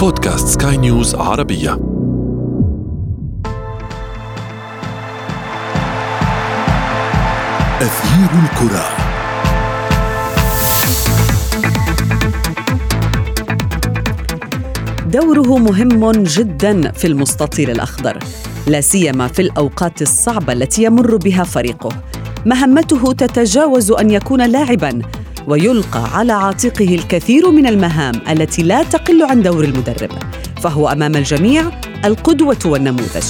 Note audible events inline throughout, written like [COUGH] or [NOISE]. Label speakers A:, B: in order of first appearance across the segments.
A: بودكاست سكاي نيوز عربية. أثير الكرة.
B: دوره مهم جدا في المستطيل الأخضر لا سيما في الأوقات الصعبة التي يمر بها فريقه. مهمته تتجاوز أن يكون لاعبا ويلقى على عاتقه الكثير من المهام التي لا تقل عن دور المدرب فهو أمام الجميع القدوة والنموذج.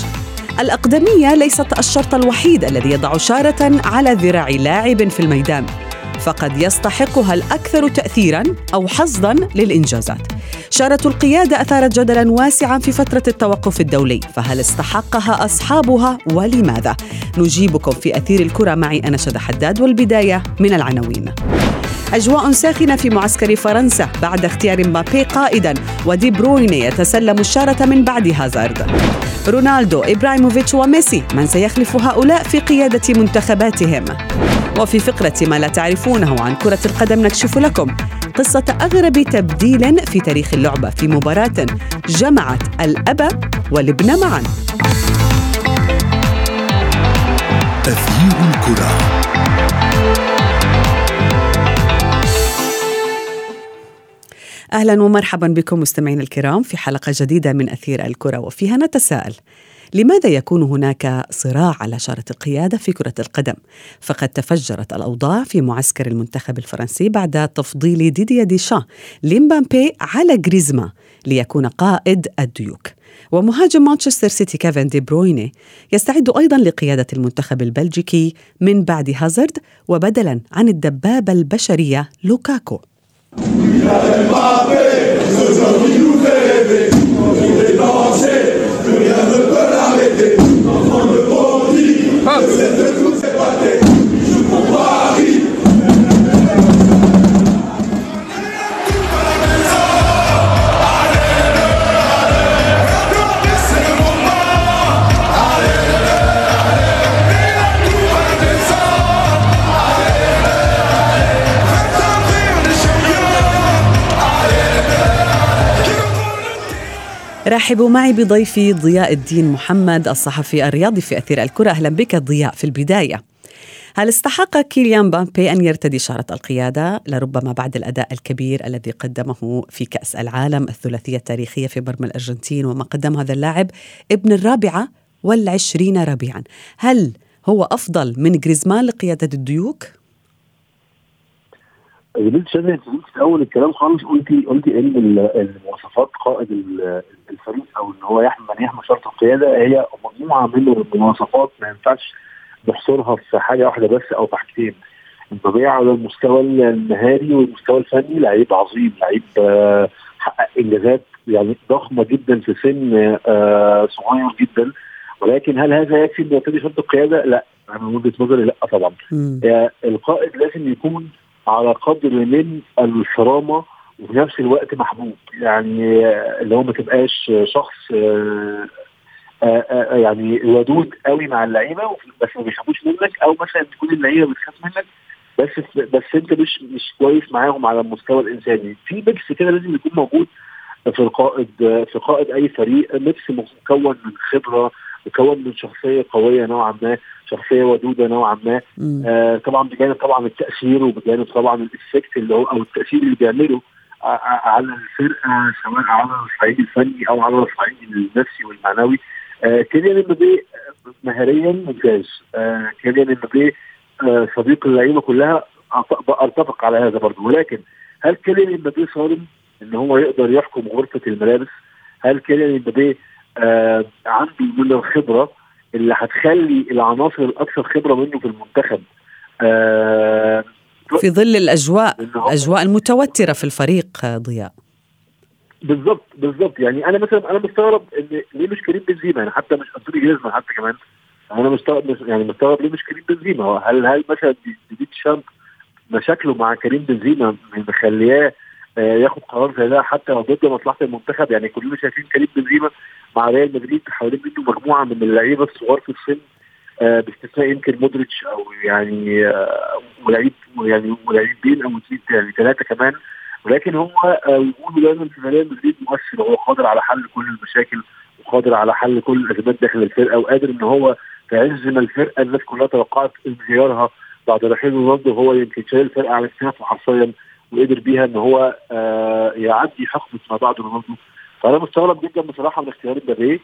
B: الأقدمية ليست الشرط الوحيد الذي يضع شارة على ذراع لاعب في الميدان فقد يستحقها الأكثر تاثيرا أو حظا للإنجازات. شارة القيادة أثارت جدلا واسعا في فترة التوقف الدولي فهل استحقها أصحابها ولماذا؟ نجيبكم في أثير الكرة معي أنا شد حداد والبداية من العناوين. أجواء ساخنة في معسكر فرنسا بعد اختيار مبابي قائدا ودي برويني يتسلم الشارة من بعد هازارد. رونالدو إبراهيموفيتش وميسي من سيخلف هؤلاء في قيادة منتخباتهم. وفي فقرة ما لا تعرفونه عن كرة القدم نكشف لكم قصة أغرب تبديل في تاريخ اللعبة في مباراة جمعت الأب والابن معا.
A: أثير الكرة.
B: أهلا ومرحبا بكم مستمعينا الكرام في حلقة جديدة من أثير الكرة وفيها نتساءل. لماذا يكون هناك صراع على شارة القيادة في كرة القدم؟ فقد تفجرت الأوضاع في معسكر المنتخب الفرنسي بعد تفضيل ديديا ديشان لمبابي على غريزما ليكون قائد الديوك. ومهاجم مانشستر سيتي كيفن دي برويني يستعد أيضا لقيادة المنتخب البلجيكي من بعد هازارد وبدلا عن الدبابة البشرية لوكاكو. Il avait frappé, ce jour il nous fait rêver. Il est dansé, plus rien ne peut l'arrêter. Enfant de bandit, le de tout s'est رحبوا معي بضيفي ضياء الدين محمد الصحفي الرياضي في أثير الكرة. أهلا بك ضياء في البداية. هل استحق كيليان بامبي أن يرتدي شارة القيادة؟ لربما بعد الأداء الكبير الذي قدمه في كأس العالم الثلاثية التاريخية في مرمى الأرجنتين وما قدم هذا اللاعب ابن الرابعة والعشرين ربيعا. هل هو أفضل من جريزمان لقيادة الديوك؟
C: جبت شادي انت في اول الكلام خالص قلتي قلتي إن المواصفات قائد الفريق أو إن هو يحمل من يحمل شرط القيادة هي مجموعة من المواصفات ما ينفعش نحصرها في حاجة واحدة بس أو في حاجتين مبابي على المستوى المهاري والمستوى الفني لعيب عظيم لعيب حقق إنجازات يعني ضخمة جدا في سن صغير جدا. ولكن هل هذا يكفي إنه يبتدي شرط القيادة؟ لا أنا من وجهة نظري لا طبعا. القائد لازم يكون على قدر من الصرامه وفي نفس الوقت محبوب. يعني اللي هو ما تبقاش شخص آآ آآ يعني ودود قوي مع اللعيبة بس ما بيخافوش منك أو مثلا تكون اللعيبة بتخاف منك بس بس أنت مش مش كويس معاهم على المستوى الإنساني. في mix كده لازم يكون موجود في القائد في قائد أي فريق mix مكون من خبرة مكون من شخصية قوية نوعا ما شخصية ودودة نوعا ما. آه طبعا بجانب طبعا التأثير وبجانب طبعا ال effect اللي هو أو التأثير اللي بيعمله على الفرقة سواء على الصعيد الفني أو على الصعيد النفسي والمعنوي. آه كيليان إمبابي مهاريا ممتاز. آه كيليان إمبابي آه صديق اللعيبة كلها أتفق على هذا برضه. ولكن هل كيليان إمبابي صارم إن هو يقدر يحكم غرفة الملابس؟ هل كيليان إمبابي آه عنده من الخبره اللي هتخلي العناصر الأكثر خبرة منه في المنتخب.
B: آه في ظل الأجواء الاجواء المتوترة في الفريق ضياء.
C: بالظبط بالظبط. يعني أنا مثلا أنا مستغرب إن ليه مش كريم بنزيما؟ يعني حتى مش أنتوني جريزمان حتى كمان. أنا مستغرب يعني مستغرب ليه مش كريم بنزيما؟ هل هل مثلا ديدي شامب مشاكله مع كريم بنزيما مخلياه ياخد قرار زي ده حتى لو ضد مصلحة المنتخب. يعني كلنا شايفين كريم بنزيما مع ريال مدريد حوالين منه مجموعة من اللعيبة الصغار في السن آه باستثناء يمكن مودريتش أو يعني آه ولعيب يعني ولاعيبين أو يعني ثلاثة كمان. ولكن هو آه، وجوده دايما في ريال مدريد مؤثر. هو قادر على حل كل المشاكل وقادر على حل كل الأزمات داخل الفرقة وقادر إن هو في عز ما الفرقة الناس كلها توقعت انهيارها بعد رحيل رونالدو. هو يمكن شايل الفرقة على كتافه حرفيا وقدر بيها إن هو آه يعدي حقبة ما بعد رونالدو. فأنا مستغرب جدا بصراحة من اختيار مبابي.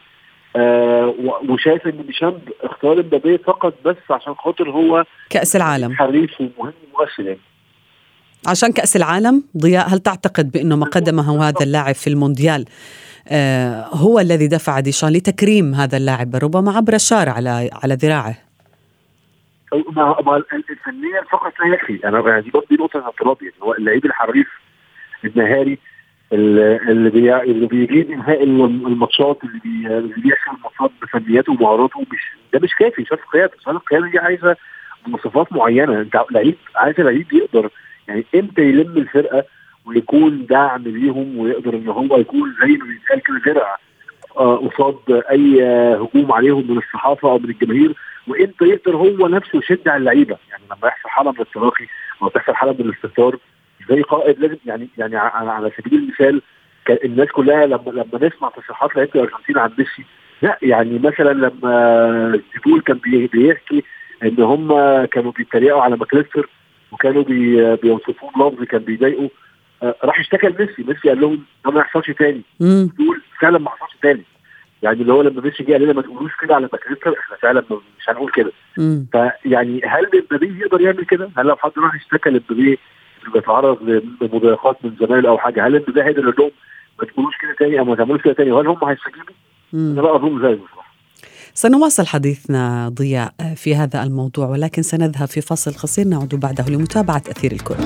C: آه وشايف إن ديشامب اختار مبابي فقط بس عشان خاطر هو
B: كأس العالم.
C: حريف ومهم ومؤثر يعني.
B: عشان كأس العالم ضياء هل تعتقد بأنه ما قدمه هذا اللاعب في المونديال آه هو الذي دفع ديشان لتكريم هذا اللاعب ربما عبر الشارع على على ذراعه؟
C: ما ما الفنيا فقط لا يكفي. أنا يعني دي برضه نقطة اعتراضي يعني هو اللعيب الحريف المهاري اللي اللي بيجيب إنهاء الماتشات اللي بي اللي بيحسم الماتشات بفنياته ومهاراته مش ده مش كافي شاف القياده شاف القياده دي عايزة مواصفات معينة. أنت لعيب عايز لعيب يقدر يعني إمتى يلم الفرقة ويكون دعم ليهم ويقدر إن هو يكون زي ما بيتقال كده درع قصاد آه أي هجوم عليهم من الصحافة أو من الجماهير. وإمتى يقدر هو نفسه يشد على اللعيبة؟ يعني لما يحصل حالة من التراخي أو تحصل حالة من الاستهتار زي قائد لازم يعني يعني على سبيل المثال الناس كلها لما لما نسمع تصريحات لعيبة الأرجنتين عن ميسي لا يعني مثلا لما زيدول كان بيحكي إن هم كانوا بيتريقوا على ماكليستر وكانوا بي بيوصفوه بلفظ كان بيضايقه آه راح اشتكى لميسي. ميسي قال لهم ده ما يحصلش تاني. دول فعلا ما حصلش تاني. يعني اللي هو لما ميسي جه قال لنا ما تقولوش كده على ماكليستر إحنا فعلا مش هنقول كده. فيعني هل امبابي يقدر يعمل كده؟ هل لو حد راح اشتكى لامبابي بيتعرض لمضايقات من زمايله أو حاجة هل امبابي هيقدر يقول لهم ما تقولوش كده تاني أو ما تعملوش كده تاني؟ وهل هم هيستجيبوا؟ أنا بقى أظن زي بصراحة.
B: سنواصل حديثنا ضياء في هذا الموضوع ولكن سنذهب في فصل قصير نعود بعده لمتابعة أثير الكرة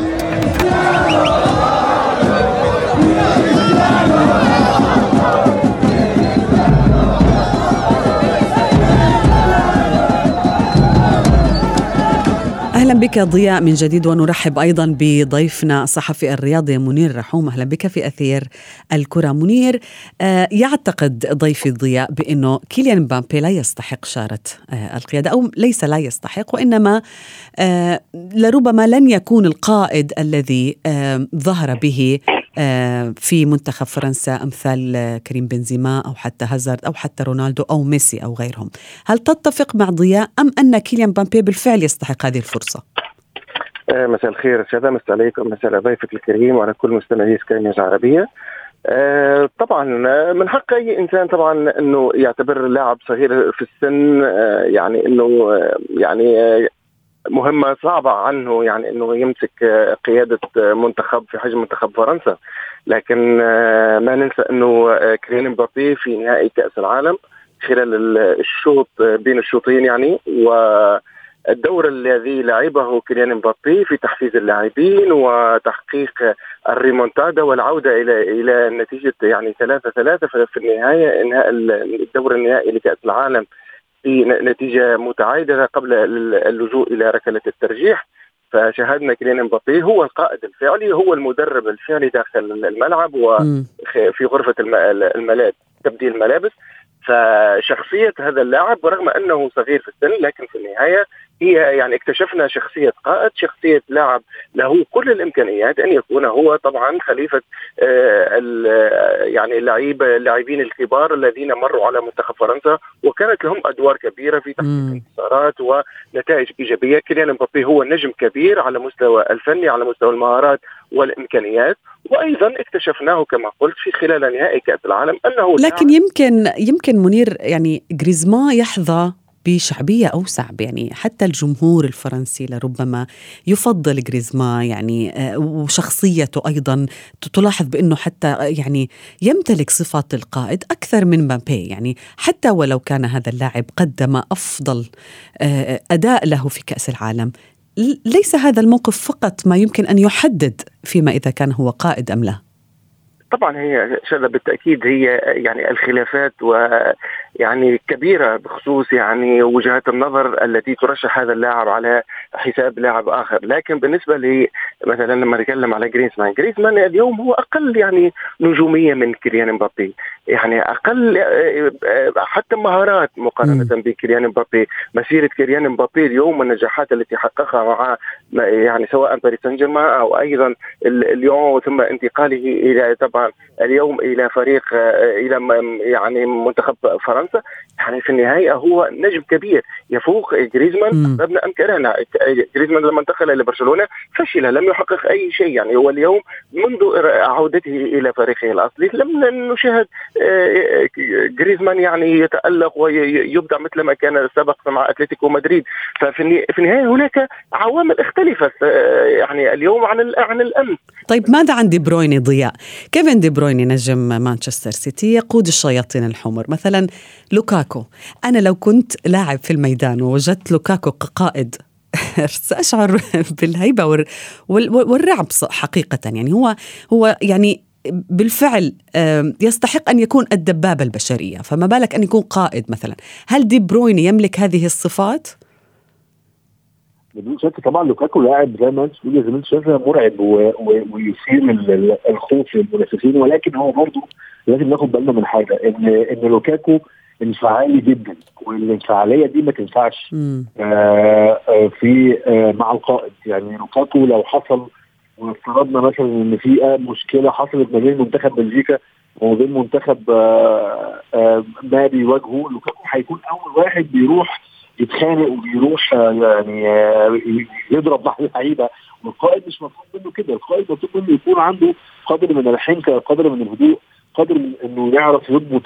B: أهلا بك ضياء من جديد ونرحب أيضا بضيفنا الصحفي الرياضي منير رحوم. أهلا بك في أثير الكرة. منير آه يعتقد ضيفي ضياء بأنه كيليان مبابي لا يستحق شارة آه القيادة أو ليس لا يستحق وإنما آه لربما لن يكون القائد الذي ظهر به في منتخب فرنسا أمثال كريم بنزيما أو حتى هازارد أو حتى رونالدو أو ميسي أو غيرهم. هل تتفق مع ضياء أم أن كيليان بامبي بالفعل يستحق هذه الفرصة؟
D: مساء الخير شهادة مساء عليكم. مساء ضيفك الكريم وعلى كل مستمعي سكاي عربية آه طبعا من حق أي إنسان طبعا أنه يعتبر لاعب صغير في السن آه يعني أنه آه يعني مهمة صعبة عنه يعني إنه يمسك قيادة منتخب في حجم منتخب فرنسا. لكن ما ننسى إنه كريم مبابي في نهائي كأس العالم خلال الشوط بين الشوطين يعني. و الدور الذي لعبه كيليان مبابي في تحفيز اللاعبين وتحقيق الريمونتادا والعودة إلى إلى نتيجة يعني ثلاثة ثلاثة في النهاية انهاء الدور النهائي لكأس العالم في نتيجة متعادله قبل اللجوء إلى ركلة الترجيح. فشاهدنا كيليان مبابي هو القائد الفعلي هو المدرب الفعلي داخل الملعب وفي غرفة الملابس تبديل الملابس. فشخصية هذا اللاعب رغم أنه صغير في السن لكن في النهاية هي يعني اكتشفنا شخصية قائد شخصية لاعب له كل الإمكانيات أن يكون هو طبعا خليفة يعني اللعيبة اللاعبين الكبار الذين مروا على منتخب فرنسا وكانت لهم أدوار كبيرة في تحقيق انتصارات ونتائج إيجابية. كيليان مبابي هو نجم كبير على مستوى الفني على مستوى المهارات والإمكانيات. وأيضا اكتشفناه كما قلت في خلال نهائي كأس العالم أنه
B: لكن يمكن يمكن منير يعني جريزمان يحظى بشعبية اوسع يعني حتى الجمهور الفرنسي لربما يفضل جريزما يعني وشخصيته أيضا. تلاحظ بأنه حتى يعني يمتلك صفات القائد أكثر من مبابي. يعني حتى ولو كان هذا اللاعب قدم أفضل أداء له في كأس العالم ليس هذا الموقف فقط ما يمكن أن يحدد فيما إذا كان هو قائد أم لا؟
D: طبعا هي شذا بالتأكيد هي يعني الخلافات و يعني كبيرة بخصوص يعني وجهات النظر التي ترشح هذا اللاعب على حساب لاعب آخر، لكن بالنسبة لي مثلا لما نتكلم على جريزمان، جريزمان اليوم هو أقل يعني نجومية من كيليان مبابي، يعني أقل حتى مهارات مقارنة بكيليان مبابي، مسيرة كيليان مبابي اليوم والنجاحات التي حققها مع يعني سواء باريس سان جيرمان أو أيضا اليوم ثم انتقاله إلى طبعا اليوم إلى فريق إلى يعني منتخب فرنسا. يعني في النهاية هو نجم كبير. يفوق جريزمان ابنا ام كرهنا جريزمان لما انتقل إلى برشلونة فشل لم يحقق أي شيء. يعني هو اليوم منذ عودته إلى فريقه الأصلي. لم نشاهد آه، جريزمان يعني يتألق ويبدع مثل ما كان سبق مع أتلتيكو مدريد. ففي النهاية هناك عوامل اختلفت آه، يعني اليوم عن عن الأمس.
B: طيب ماذا عن دي برويني ضياء؟ كيفن دي برويني نجم مانشستر سيتي يقود الشياطين الحمر. مثلا لوكاكو. أنا لو كنت لاعب في الميدان ووجدت لوكاكو كقائد [LAUGHS] سأشعر [LAUGHS] بالهيبة والرعب حقيقة. يعني هو هو يعني بالفعل يستحق أن يكون الدبابة البشرية. فما بالك أن يكون قائد مثلا؟ هل دي برويني يملك هذه الصفات؟
C: بدون شك طبعا لوكاكو لاعب زي ما أنت بتقولي زي ما انت شايفه مرعب ويثير الخوف للمنافسين. ولكن هو برضه لازم ناخد بالنا من حاجة ان إن لوكاكو انفعالي جدا والانفعالية دي ما تنفعش. آه آه في آه مع القائد. يعني لوكاكو لو حصل وافترضنا مثلا إن في مشكلة حصلت ما بين منتخب بلجيكا وما بين منتخب آه آه ما بيواجهه لوكاكو هيكون أول واحد بيروح يتخانق وبيروح يعني يضرب مع اللعيبة. والقائد مش مطلوب منه كده. القائد مطلوب منه يكون عنده قدر من الحنكة قدر من الهدوء. قدر من إنه يعرف يضبط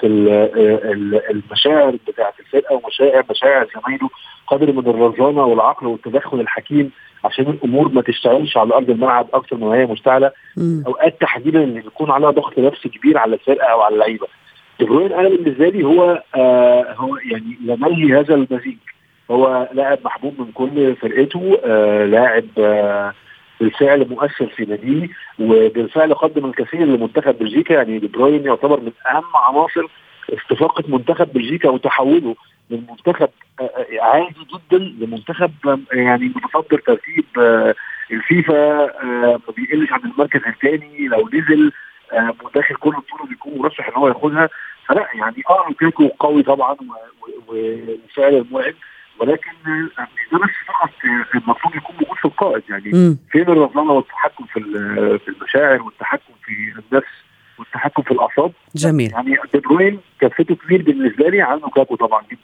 C: المشاعر بتاعه الفرقة ومشاعر مشاعر زمايله قدر من الرزانة والعقل والتدخل الحكيم عشان الأمور ما تشتغلش على أرض الملعب أكثر ما هي مشتعلة. أوقات تحديدا اللي بيكون عليها ضغط نفسي كبير على الفرقة أو على اللعيبة. دي بروين أنا بالنسبة لي هو آه هو يعني يملي هذا المزيج. هو لاعب محبوب من كل فرقته آه لاعب آه بالفعل مؤثر في ناديه وبالفعل قدم الكثير لمنتخب بلجيكا. يعني دي بروين يعتبر من أهم عناصر استفاقة منتخب بلجيكا وتحوله من منتخب عادي جدا لمنتخب يعني متصدر ترتيب الفيفا ما بيقلش عن المركز الثاني. لو نزل داخل كل بطولة بيكون مرشح إن هو ياخدها. فلا يعني آه لوكاكو قوي طبعا وفعلا مرعب ولكن ده بس فقط المفروض يكون موجود في القائد يعني م. فين الرزانه والتحكم في في المشاعر والتحكم في النفس والتحكم في الأعصاب؟
B: جميل.
C: يعني دي بروين كفته كبير بالنسبة لي عن لوكاكو طبعا جدا.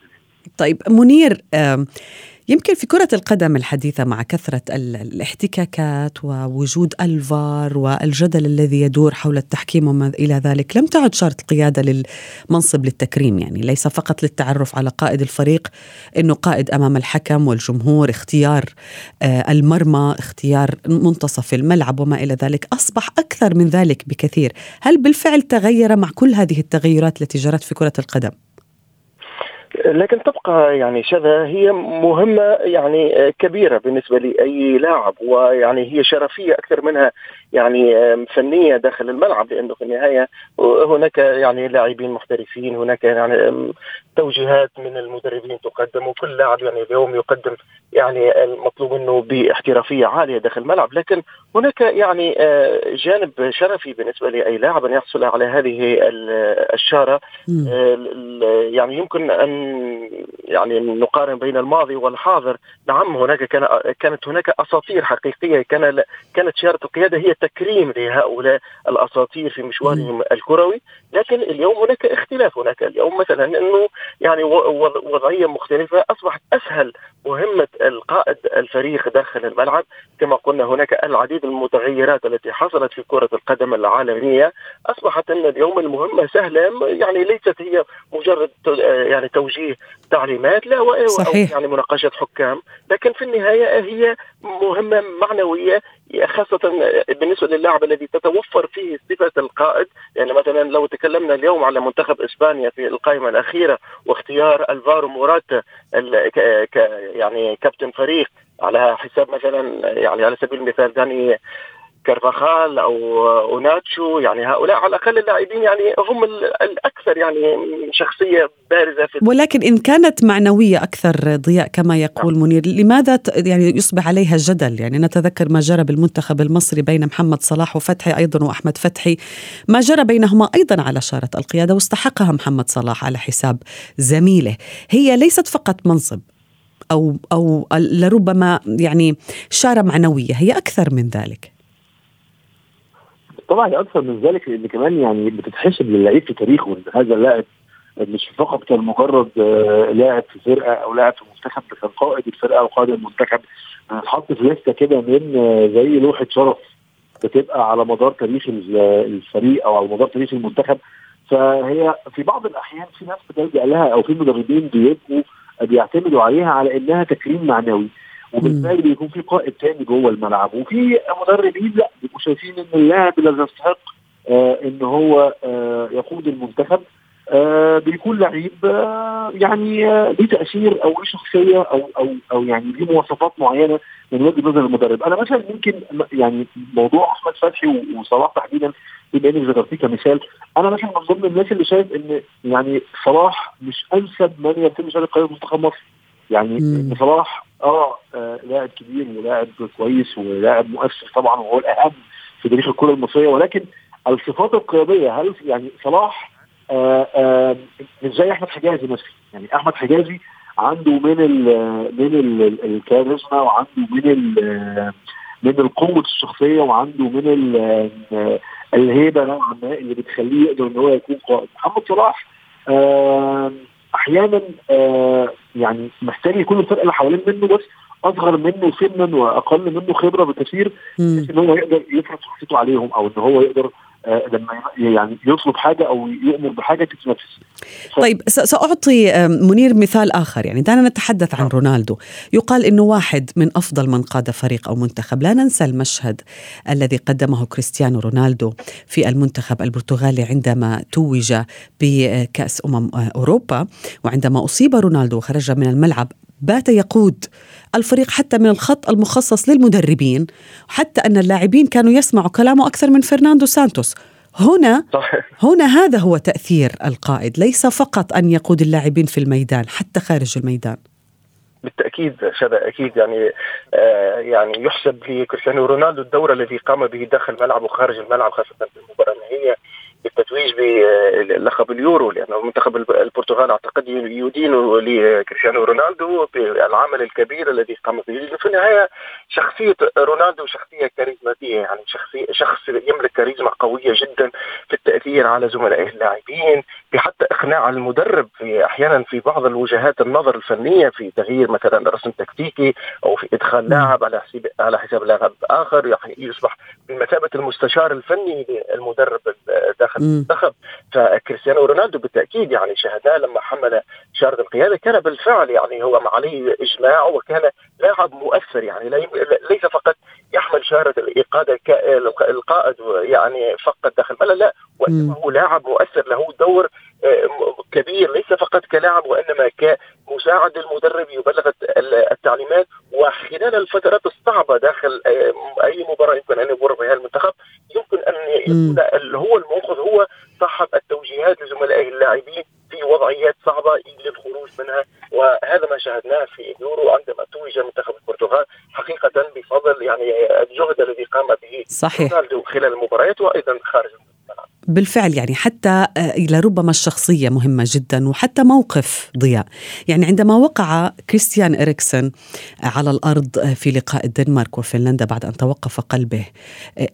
B: طيب منير يمكن في كرة القدم الحديثة مع كثرة الاحتكاكات ووجود الفار والجدل الذي يدور حول التحكيم وما إلى ذلك لم تعد شرط قيادة للمنصب للتكريم يعني ليس فقط للتعرف على قائد الفريق أنه قائد أمام الحكم والجمهور اختيار المرمى اختيار منتصف الملعب وما إلى ذلك أصبح أكثر من ذلك بكثير هل بالفعل تغير مع كل هذه التغيرات التي جرت في كرة القدم؟
D: لكن تبقى يعني شذا هي مهمة يعني كبيرة بالنسبة لأي لاعب ويعني هي شرفية أكثر منها يعني فنية داخل الملعب لأنه في النهاية هناك يعني لاعبين محترفين هناك يعني توجيهات من المدربين تقدم وكل لاعب يعني اليوم يقدم يعني المطلوب منه باحترافية عالية داخل الملعب. لكن هناك يعني جانب شرفي بالنسبة لأي لاعب أن يحصل على هذه الشارة. يعني يمكن أن يعني نقارن بين الماضي والحاضر. نعم هناك كان كانت هناك أساطير حقيقية كان كانت شارة القيادة هي تكريم لهؤلاء الأساطير في مشوارهم الكروي لكن اليوم هناك اختلاف. هناك اليوم مثلا إنه يعني وضعية مختلفة. أصبحت أسهل مهمة القائد الفريق داخل الملعب. كما قلنا هناك العديد من المتغيرات التي حصلت في كرة القدم العالمية. أصبحت إن اليوم المهمة سهلة. يعني ليست هي مجرد يعني توجيه تعليمات لا
B: صحيح.
D: يعني مناقشة حكام. لكن في النهاية هي مهمة معنوية خاصة بالنسبة للاعب الذي تتوفر فيه صفة القائد يعني مثلا لو تكلمنا اليوم على منتخب إسبانيا في القائمة الأخيرة واختيار ألفارو موراتا يعني كابتن فريق على حساب مثلا يعني على سبيل المثال داني كارفاخال أو أوناتشو يعني هؤلاء على الأقل اللاعبين يعني هم الأكثر يعني شخصية بارزة في
B: ولكن إن كانت معنوية أكثر ضياء كما يقول منير لماذا يعني يصبح عليها جدل؟ يعني نتذكر ما جرى بالمنتخب المصري بين محمد صلاح وفتحي أيضا وأحمد فتحي. ما جرى بينهما أيضا على شارة القيادة واستحقها محمد صلاح على حساب زميله. هي ليست فقط منصب أو أو لربما يعني شارة معنوية هي أكثر من ذلك.
C: طبعا أكثر من ذلك لأن كمان يعني بتتحسب للعيب في تاريخه إن هذا اللاعب مش فقط كان مجرد آه، لاعب في فرقة أو لاعب في منتخب كان قائد الفرقة وقائد المنتخب. اتحط في لستة كده من آه، زي لوحة شرف بتبقى على مدار تاريخ الفريق أو على مدار تاريخ المنتخب. فهي في بعض الأحيان في ناس بتلجأ لها أو في مدربين بيبقوا بيعتمدوا عليها على إنها تكريم معنوي. وبالتالي بيكون في قائد تاني جوه الملعب. وفي مدربين لا بيبقوا شايفين إن اللاعب الذي يستحق آه إن هو آه يقود المنتخب آه بيكون لعيب آه يعني آه ليه تأثير أو ليه شخصية أو أو أو يعني ليه مواصفات معينة من وجهة نظر المدرب، أنا مثلا ممكن يعني موضوع أحمد فتحي وصلاح تحديدا بما إنك ذكرتيه كمثال، أنا مثلا من ضمن الناس اللي شايف إن يعني صلاح مش أنسب من يتم شارك قيادة منتخب مصر. يعني صلاح آه, آه لاعب كبير ولاعب كويس ولاعب مؤثر طبعا وهو الأهم في تاريخ الكرة المصرية ولكن الصفات القيادية هل يعني صلاح آه آه مش زي أحمد حجازي مثلا. يعني أحمد حجازي عنده من ال من ال الكاريزما وعنده من ال من القوة الشخصية وعنده من الهيبة نوعا ما اللي بتخليه يقدر إن هو يكون قائد. محمد صلاح آه أحيانا آه يعني محتاج يكون الفرقه اللي حوالين منه بس أصغر منه سنا وأقل منه خبرة بكثير بحيث إن هو يقدر يفرض شخصيته عليهم أو إن هو يقدر آه لما يعني يطلب حاجة أو يأمر بحاجة تتنفذ.
B: طيب سأعطي منير مثال آخر. يعني دعنا نتحدث عن رونالدو، يقال إنه واحد من أفضل من قاد فريق أو منتخب، لا ننسى المشهد الذي قدمه كريستيانو رونالدو في المنتخب البرتغالي عندما توج بكأس أمم أوروبا. وعندما أصيب رونالدو وخرج من الملعب بات يقود الفريق حتى من الخط المخصص للمدربين حتى أن اللاعبين كانوا يسمعوا كلامه أكثر من فرناندو سانتوس. هنا صحيح. هنا هذا هو تأثير القائد ليس فقط أن يقود اللاعبين في الميدان حتى خارج الميدان.
D: بالتأكيد شذا أكيد يعني آه يعني يحسب لكريستيانو رونالدو الدور الذي قام به داخل الملعب وخارج الملعب خاصة في المباراة النهائية. بالتتويج بلقب اليورو لأنه منتخب البرتغال أعتقد يدين لكريستيانو رونالدو بالعمل الكبير الذي قام به. في النهاية شخصية رونالدو شخصية كاريزماتية يعني شخص يملك كاريزما قوية جدا في التأثير على زملائه اللاعبين في حتى إقناع المدرب في أحيانا في بعض الوجهات النظر الفنية في تغيير مثلا رسم تكتيكي أو في إدخال لاعب على حساب على حساب لاعب آخر يعني يصبح بمثابه المستشار الفني للمدرب داخل المنتخب. فكريستيانو رونالدو بالتأكيد يعني شاهدناه لما حمل شارة القيادة كان بالفعل يعني هو عليه إجماع وكان لاعب مؤثر يعني ليس فقط يحمل شارة الإقادة القائد يعني فقط داخل الملعب لا وإنما هو لاعب مؤثر له دور كبير ليس فقط كلاعب وإنما كمساعد المدرب يبلغ التعليمات. وخلال الفترات الصعبة داخل أي مباراة يمكن أن يمر بها المنتخب يمكن أن يكون هو المنقذ هو صاحب التوجيهات لزملائه اللاعبين في وضعيات صعبة للخروج منها. وهذا ما شاهدناه في يورو عندما توج منتخب البرتغال حقيقة بفضل يعني الجهد الذي قام به
B: صحيح.
D: خلال المباريات وأيضا خارج
B: بالفعل يعني حتى لربما الشخصية مهمة جدا وحتى موقف ضياء. يعني عندما وقع كريستيان إريكسون على الأرض في لقاء الدنمارك وفنلندا بعد أن توقف قلبه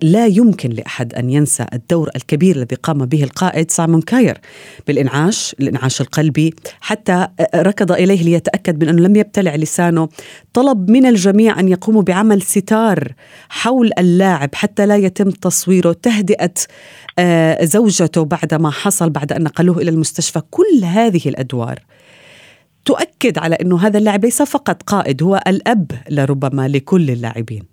B: لا يمكن لأحد أن ينسى الدور الكبير الذي قام به القائد سايمون كاير بالإنعاش الإنعاش القلبي حتى ركض إليه ليتأكد من أنه لم يبتلع لسانه. طلب من الجميع أن يقوموا بعمل ستار حول اللاعب حتى لا يتم تصويره. تهدئة زوجته بعدما حصل بعد أن نقلوه إلى المستشفى كل هذه الأدوار. تؤكد على أنه هذا اللاعب ليس فقط قائد هو الأب لربما لكل اللاعبين.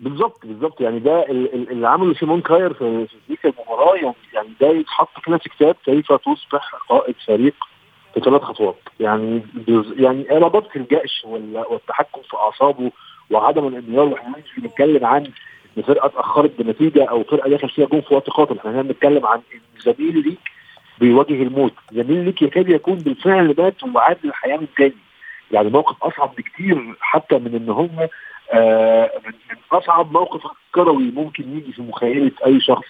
C: بالظبط بالظبط يعني ده اللي عمله سيمون كاير في تلك المباراة. يعني يعني ده يتحط كده في كتاب كيف تصبح قائد فريق في ثلاث خطوات؟ يعني يعني ربط الجأش والتحكم في أعصابه وعدم الانهيار. وإحنا مش بنتكلم عن لفرقة اتأخرت بنتيجة أو فرقة داخل فيها جون في وقت قاتل إحنا هنا بنتكلم عن زميل ليك بيواجه الموت. زميل ليك يكاد يكون بالفعل مات وعاد للحياة من تاني. يعني موقف أصعب بكتير حتى من إن هم آه من أصعب موقف كروي ممكن يجي في مخيلة أي شخص.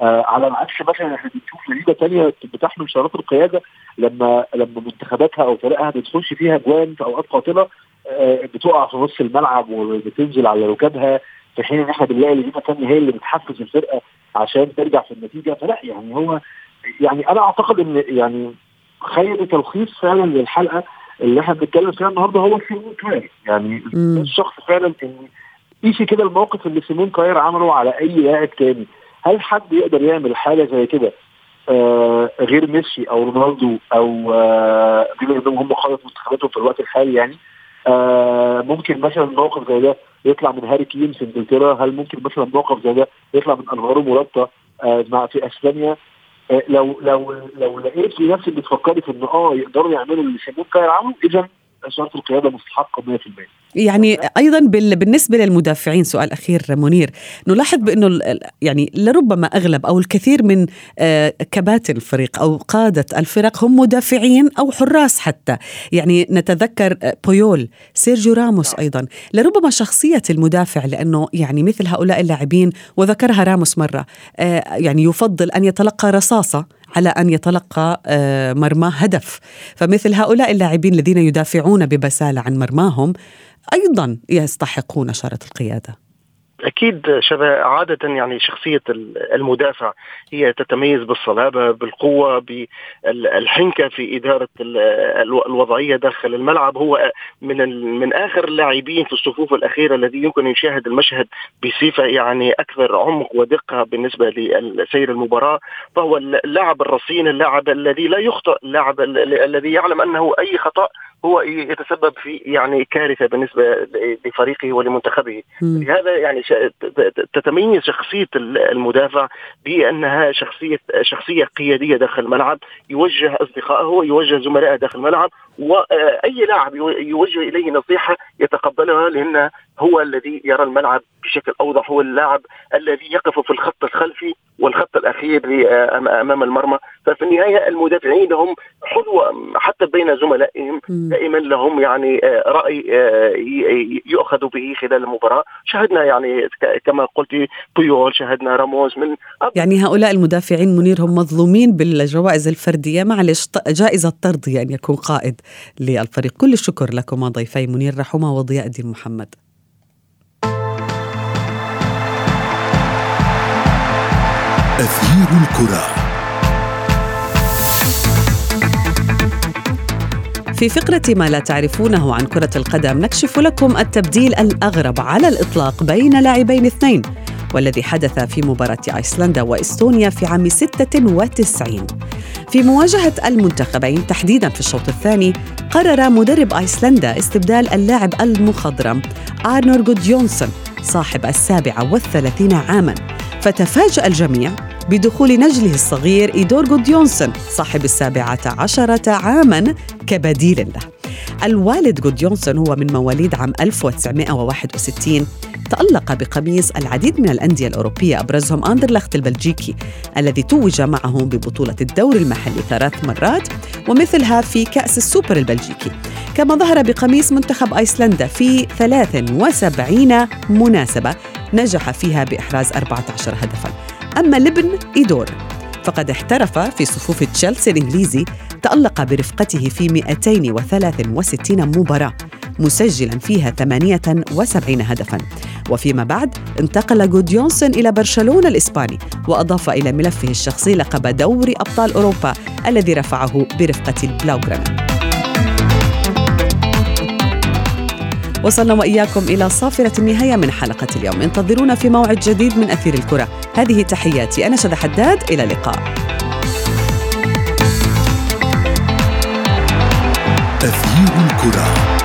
C: آه على العكس مثلا إحنا بنشوف لعيبة تانية بتحمل شرارات القيادة لما لما منتخباتها أو فرقها بتخش فيها جوان في أوقات قاتلة آه بتقع في نص الملعب وبتنزل على ركابها في حين إن إحنا بنلاقي لعيبه تانية هي اللي بتحفز الفرقة عشان ترجع في النتيجة فلا يعني هو يعني أنا أعتقد إن يعني خير تلخيص فعلا للحلقة اللي إحنا بنتكلم فيها النهارده هو سيمون كاير يعني. ده الشخص فعلا إن قيسي كده الموقف اللي سيمون كاير عمله على أي لاعب تاني هل حد يقدر يعمل حاجة زي كده آه غير ميسي أو رونالدو أو آه بما إنهم هم قاده منتخباتهم في الوقت الحالي يعني آه ممكن مثلا موقف زي ده يطلع من هاري كين في انجلترا هل ممكن مثلا موقف زي ده يطلع من ألفارو موراتا آه مع في أسبانيا؟ آه لو لو لو لقيت في نفسك بتفكري في إن آه يقدروا يعملوا اللي كاير عمله اذا شرط القيادة مستحقة 100%
B: يعني أيضا بال- بالنسبة للمدافعين سؤال أخير منير. نلاحظ بأنه يعني لربما أغلب أو الكثير من آه، كباتن الفريق أو قادة الفرق هم مدافعين أو حراس حتى. يعني نتذكر آه، بويول سيرجيو راموس أيضا. لربما شخصية المدافع لأنه يعني مثل هؤلاء اللاعبين وذكرها راموس مرة آه، يعني يفضل أن يتلقى رصاصة. على أن يتلقى آه، مرماه هدف. فمثل هؤلاء اللاعبين الذين يدافعون ببسالة عن مرماهم أيضا يستحقون شاره
D: القيادة. أكيد عادة يعني شخصية المدافع هي تتميز بالصلابة بالقوة بالحنكة في إدارة الوضعية داخل الملعب. هو من من آخر اللاعبين في الصفوف الأخيرة الذي يمكن أن يشاهد المشهد بصفة يعني أكثر عمق ودقة بالنسبة لسير المباراة. فهو اللاعب الرصين اللاعب الذي لا يخطئ اللاعب الذي يعلم أنه أي خطأ هو يتسبب في يعني كارثة بالنسبة لفريقه ولمنتخبه. لهذا يعني تتميز شخصية المدافع بأنها شخصيه شخصية قيادية داخل الملعب يوجه أصدقائه ويوجه زملائه داخل الملعب وأي لاعب يوجه إليه نصيحة يتقبلها لأن هو الذي يرى الملعب بشكل أوضح هو اللاعب الذي يقف في الخط الخلفي والخط الأخير أمام المرمى. ففي النهاية المدافعين لهم حظوه حتى بين زملائهم. دائما لهم يعني رأي يؤخذ به خلال المباراة. شاهدنا يعني كما قلت بيول شاهدنا راموس من
B: يعني هؤلاء المدافعين منير هم مظلومين بالجوائز الفردية معلش جائزة ترضي ان يكون قائد للفريق. كل الشكر لكما ضيفي منير رحمه وضياء الدين محمد.
A: أثير الكرة.
B: في فقرة ما لا تعرفونه عن كرة القدم نكشف لكم التبديل الأغرب على الإطلاق بين لاعبين اثنين والذي حدث في مباراة أيسلندا وإستونيا في عام 96 في مواجهة المنتخبين تحديدا في الشوط الثاني قرر مدرب أيسلندا استبدال اللاعب المخضرم آرنور جوديونسون صاحب السابعة والثلاثين عاماً. فتفاجأ الجميع بدخول نجله الصغير إيدور جوديونسون صاحب السابعة عشرة عاماً كبديل له. الوالد جوديونسون هو من مواليد عام 1961 تألق بقميص العديد من الأندية الأوروبية أبرزهم أندرلخت البلجيكي الذي توج معهم ببطولة الدوري المحلي ثلاث مرات ومثلها في كأس السوبر البلجيكي. كما ظهر بقميص منتخب أيسلندا في 73 مناسبة نجح فيها بإحراز 14 هدفاً. أما لبن إيدور فقد احترف في صفوف تشيلسي الإنجليزي تألق برفقته في 263 مباراة مسجلا فيها 78 هدفا. وفيما بعد انتقل جوديونسون إلى برشلونة الإسباني وأضاف إلى ملفه الشخصي لقب دوري أبطال أوروبا الذي رفعه برفقة البلاوغرانا وصلنا وإياكم إلى صافرة النهاية من حلقة اليوم. انتظرونا في موعد جديد من أثير الكرة. هذه تحياتي أنا شذى حداد إلى اللقاء.
A: أثير الكرة.